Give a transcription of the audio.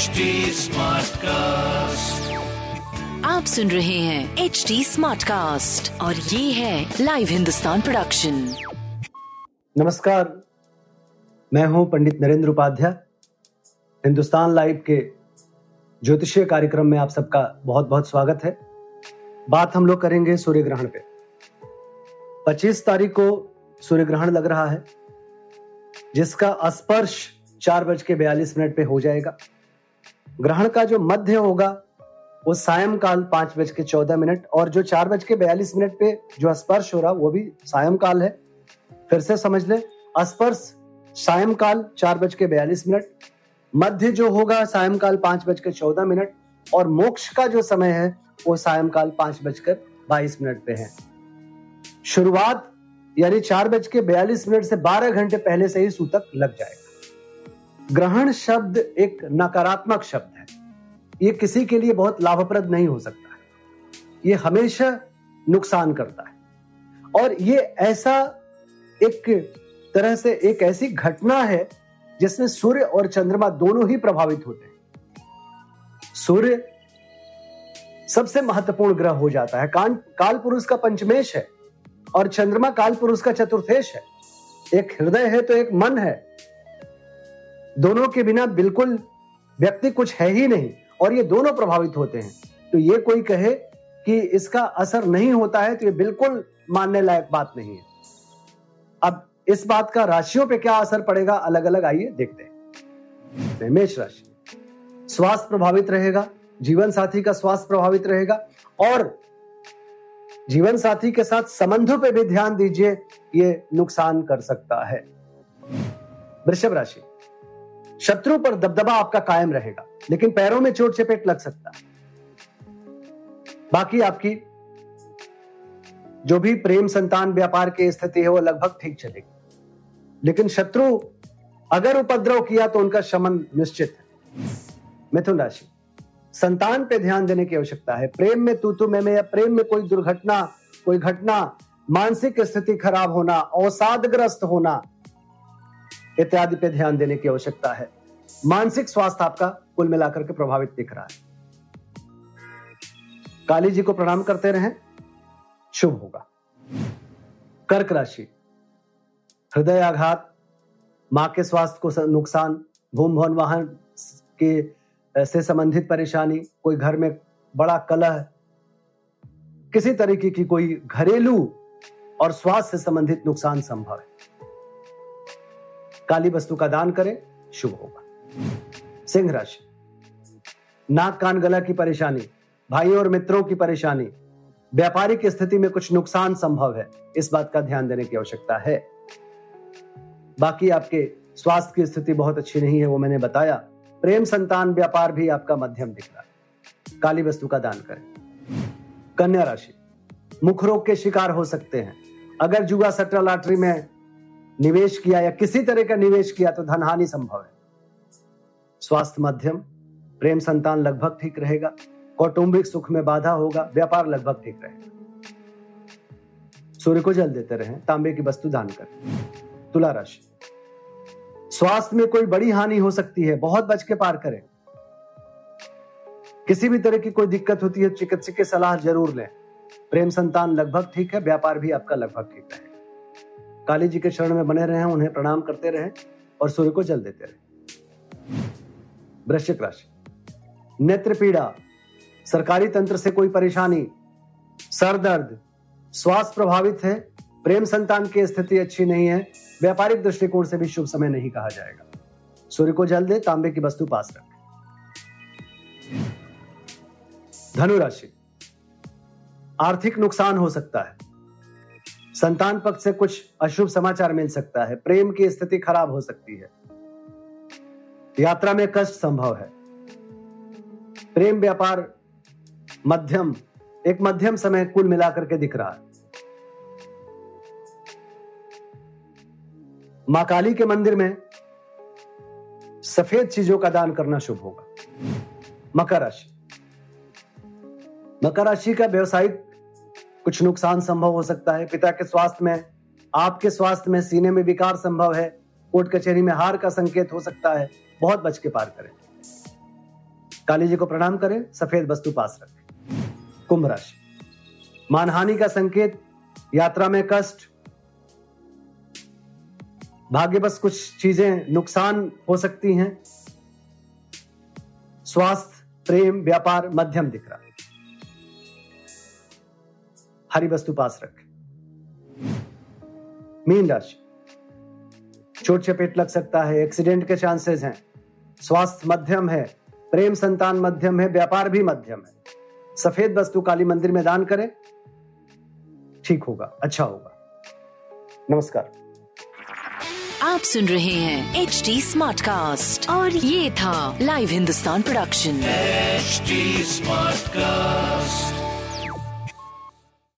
HD Smartcast. आप सुन रहे हैं एच डी स्मार्ट कास्ट और ये है लाइव हिंदुस्तान प्रोडक्शन नमस्कार मैं हूँ पंडित नरेंद्र उपाध्याय। हिंदुस्तान लाइव के ज्योतिषीय कार्यक्रम में आप सबका बहुत बहुत स्वागत है। बात हम लोग करेंगे सूर्य ग्रहण पे। 25 तारीख को सूर्य ग्रहण लग रहा है जिसका स्पर्श चार बज के बयालीस मिनट पे हो जाएगा। ग्रहण का जो मध्य होगा, वो सायंकाल पाँच बज के चौदह मिनट और जो चार बज के बयालीस मिनट पे जो स्पर्श हो रहा, वो भी सायंकाल है। फिर से समझ लें, स्पर्श सायंकाल चार बज के बयालीस मिनट, मध्य जो होगा सायंकाल पाँच बज के चौदह मिनट और मोक्ष का जो समय है, वो सायंकाल पाँच बजकर बाईस मिनट पे है। शुरुआत यानी चार बज के बयालीस मिनट से बारह घंटे पहले से ही सूतक लग जाएगा। ग्रहण शब्द एक नकारात्मक शब्द है। ये किसी के लिए बहुत लाभप्रद नहीं हो सकता है। ये हमेशा नुकसान करता है। और ये ऐसा एक तरह से एक ऐसी घटना है जिसमें सूर्य और चंद्रमा दोनों ही प्रभावित होते हैं। सूर्य सबसे महत्वपूर्ण ग्रह हो जाता है। काल काल पुरुष का पंचमेश है और चंद्रमा काल पुरुष का चतुर्थेश है। एक हृदय है तो एक मन है। दोनों के बिना बिल्कुल व्यक्ति कुछ है ही नहीं, और ये दोनों प्रभावित होते हैं। तो ये कोई कहे कि इसका असर नहीं होता है तो ये बिल्कुल मानने लायक बात नहीं है। अब इस बात का राशियों पे क्या असर पड़ेगा अलग अलग आइए देखते हैं। मेष राशि, स्वास्थ्य प्रभावित रहेगा, जीवन साथी का स्वास्थ्य प्रभावित रहेगा, और जीवन साथी के साथ संबंधों पे भी ध्यान दीजिए, ये नुकसान कर सकता है। वृषभ राशि शत्रु पर दबदबा आपका कायम रहेगा लेकिन पैरों में चोट चपेट लग सकता है। बाकी आपकी जो भी प्रेम संतान व्यापार की स्थिति है वो लगभग ठीक चलेगी। लेकिन शत्रु अगर उपद्रव किया तो उनका शमन निश्चित है। मिथुन राशि संतान पे ध्यान देने की आवश्यकता है। प्रेम में तू तू में, में या प्रेम में कोई दुर्घटना कोई घटना मानसिक स्थिति खराब होना अवसादग्रस्त होना इत्यादि पे ध्यान देने की आवश्यकता है। मानसिक स्वास्थ्य आपका कुल मिलाकर के प्रभावित दिख रहा है। काली जी को प्रणाम करते रहें। शुभ होगा। कर्क राशि। हृदय आघात माँ के स्वास्थ्य को नुकसान भूम भवन वाहन के से संबंधित परेशानी, कोई घर में बड़ा कलह, किसी तरीके की कोई घरेलू और स्वास्थ्य से संबंधित नुकसान संभव है। काली वस्तु का दान करें, शुभ होगा। सिंह राशि। नाक कान गला की परेशानी, भाइयों और मित्रों की परेशानी, व्यापारिक स्थिति में कुछ नुकसान संभव है, इस बात का ध्यान देने की आवश्यकता है। बाकी आपके स्वास्थ्य की स्थिति बहुत अच्छी नहीं है, वो मैंने बताया। प्रेम संतान व्यापार भी आपका मध्यम दिख रहा है। काली वस्तु का दान करें। कन्या राशि। मुख रोग के शिकार हो सकते हैं। अगर जुआ सट्टा लॉटरी में निवेश किया या किसी तरह का निवेश किया तो धन हानि संभव है। स्वास्थ्य मध्यम, प्रेम संतान लगभग ठीक रहेगा, कौटुंबिक सुख में बाधा होगा, व्यापार लगभग ठीक रहेगा। सूर्य को जल देते रहे, तांबे की वस्तु दान कर। तुला राशि। स्वास्थ्य में कोई बड़ी हानि हो सकती है, बहुत बच के पार करें। किसी भी तरह की कोई दिक्कत होती है चिकित्सक की सलाह ज़रूर लें। प्रेम संतान लगभग ठीक है, व्यापार भी आपका लगभग ठीक है काली जी के शरण में बने रहे, उन्हें प्रणाम करते रहे और सूर्य को जल देते रहे। वृश्चिक राशि। नेत्र पीड़ा, सरकारी तंत्र से कोई परेशानी, सर दर्द, स्वास्थ्य प्रभावित है, प्रेम संतान की स्थिति अच्छी नहीं है, व्यापारिक दृष्टिकोण से भी शुभ समय नहीं कहा जाएगा। सूर्य को जल दे, तांबे की वस्तु पास रखें। धनु राशि। आर्थिक नुकसान हो सकता है। संतान पक्ष से कुछ अशुभ समाचार मिल सकता है। प्रेम की स्थिति खराब हो सकती है। यात्रा में कष्ट संभव है। प्रेम व्यापार मध्यम, एक मध्यम समय कुल मिलाकर के दिख रहा है। माँ काली के मंदिर में सफ़ेद चीज़ों का दान करना शुभ होगा। मकर राशि। मकर राशि का व्यवसायिक कुछ नुकसान संभव हो सकता है। पिता के स्वास्थ्य में, आपके स्वास्थ्य में सीने में विकार संभव है। कोर्ट कचहरी में हार का संकेत हो सकता है। बहुत बच के पार करें। काली जी को प्रणाम करें। सफ़ेद वस्तु पास रखें। कुंभ राशि। मानहानि का संकेत, यात्रा में कष्ट भाग्य बस कुछ चीज़ें नुकसान हो सकती हैं। स्वास्थ्य, प्रेम, व्यापार, मध्यम दिख रहा है। हरी वस्तु पास रखें। मीन राशि। चोट चपेट लग सकता है एक्सीडेंट के चांसेस हैं। स्वास्थ्य मध्यम है प्रेम संतान मध्यम है व्यापार भी मध्यम है। सफ़ेद वस्तु काली मंदिर में दान करें। ठीक होगा अच्छा होगा। नमस्कार। आप सुन रहे हैं एच डी स्मार्ट कास्ट और ये था live Hindustan production HD Smartcast.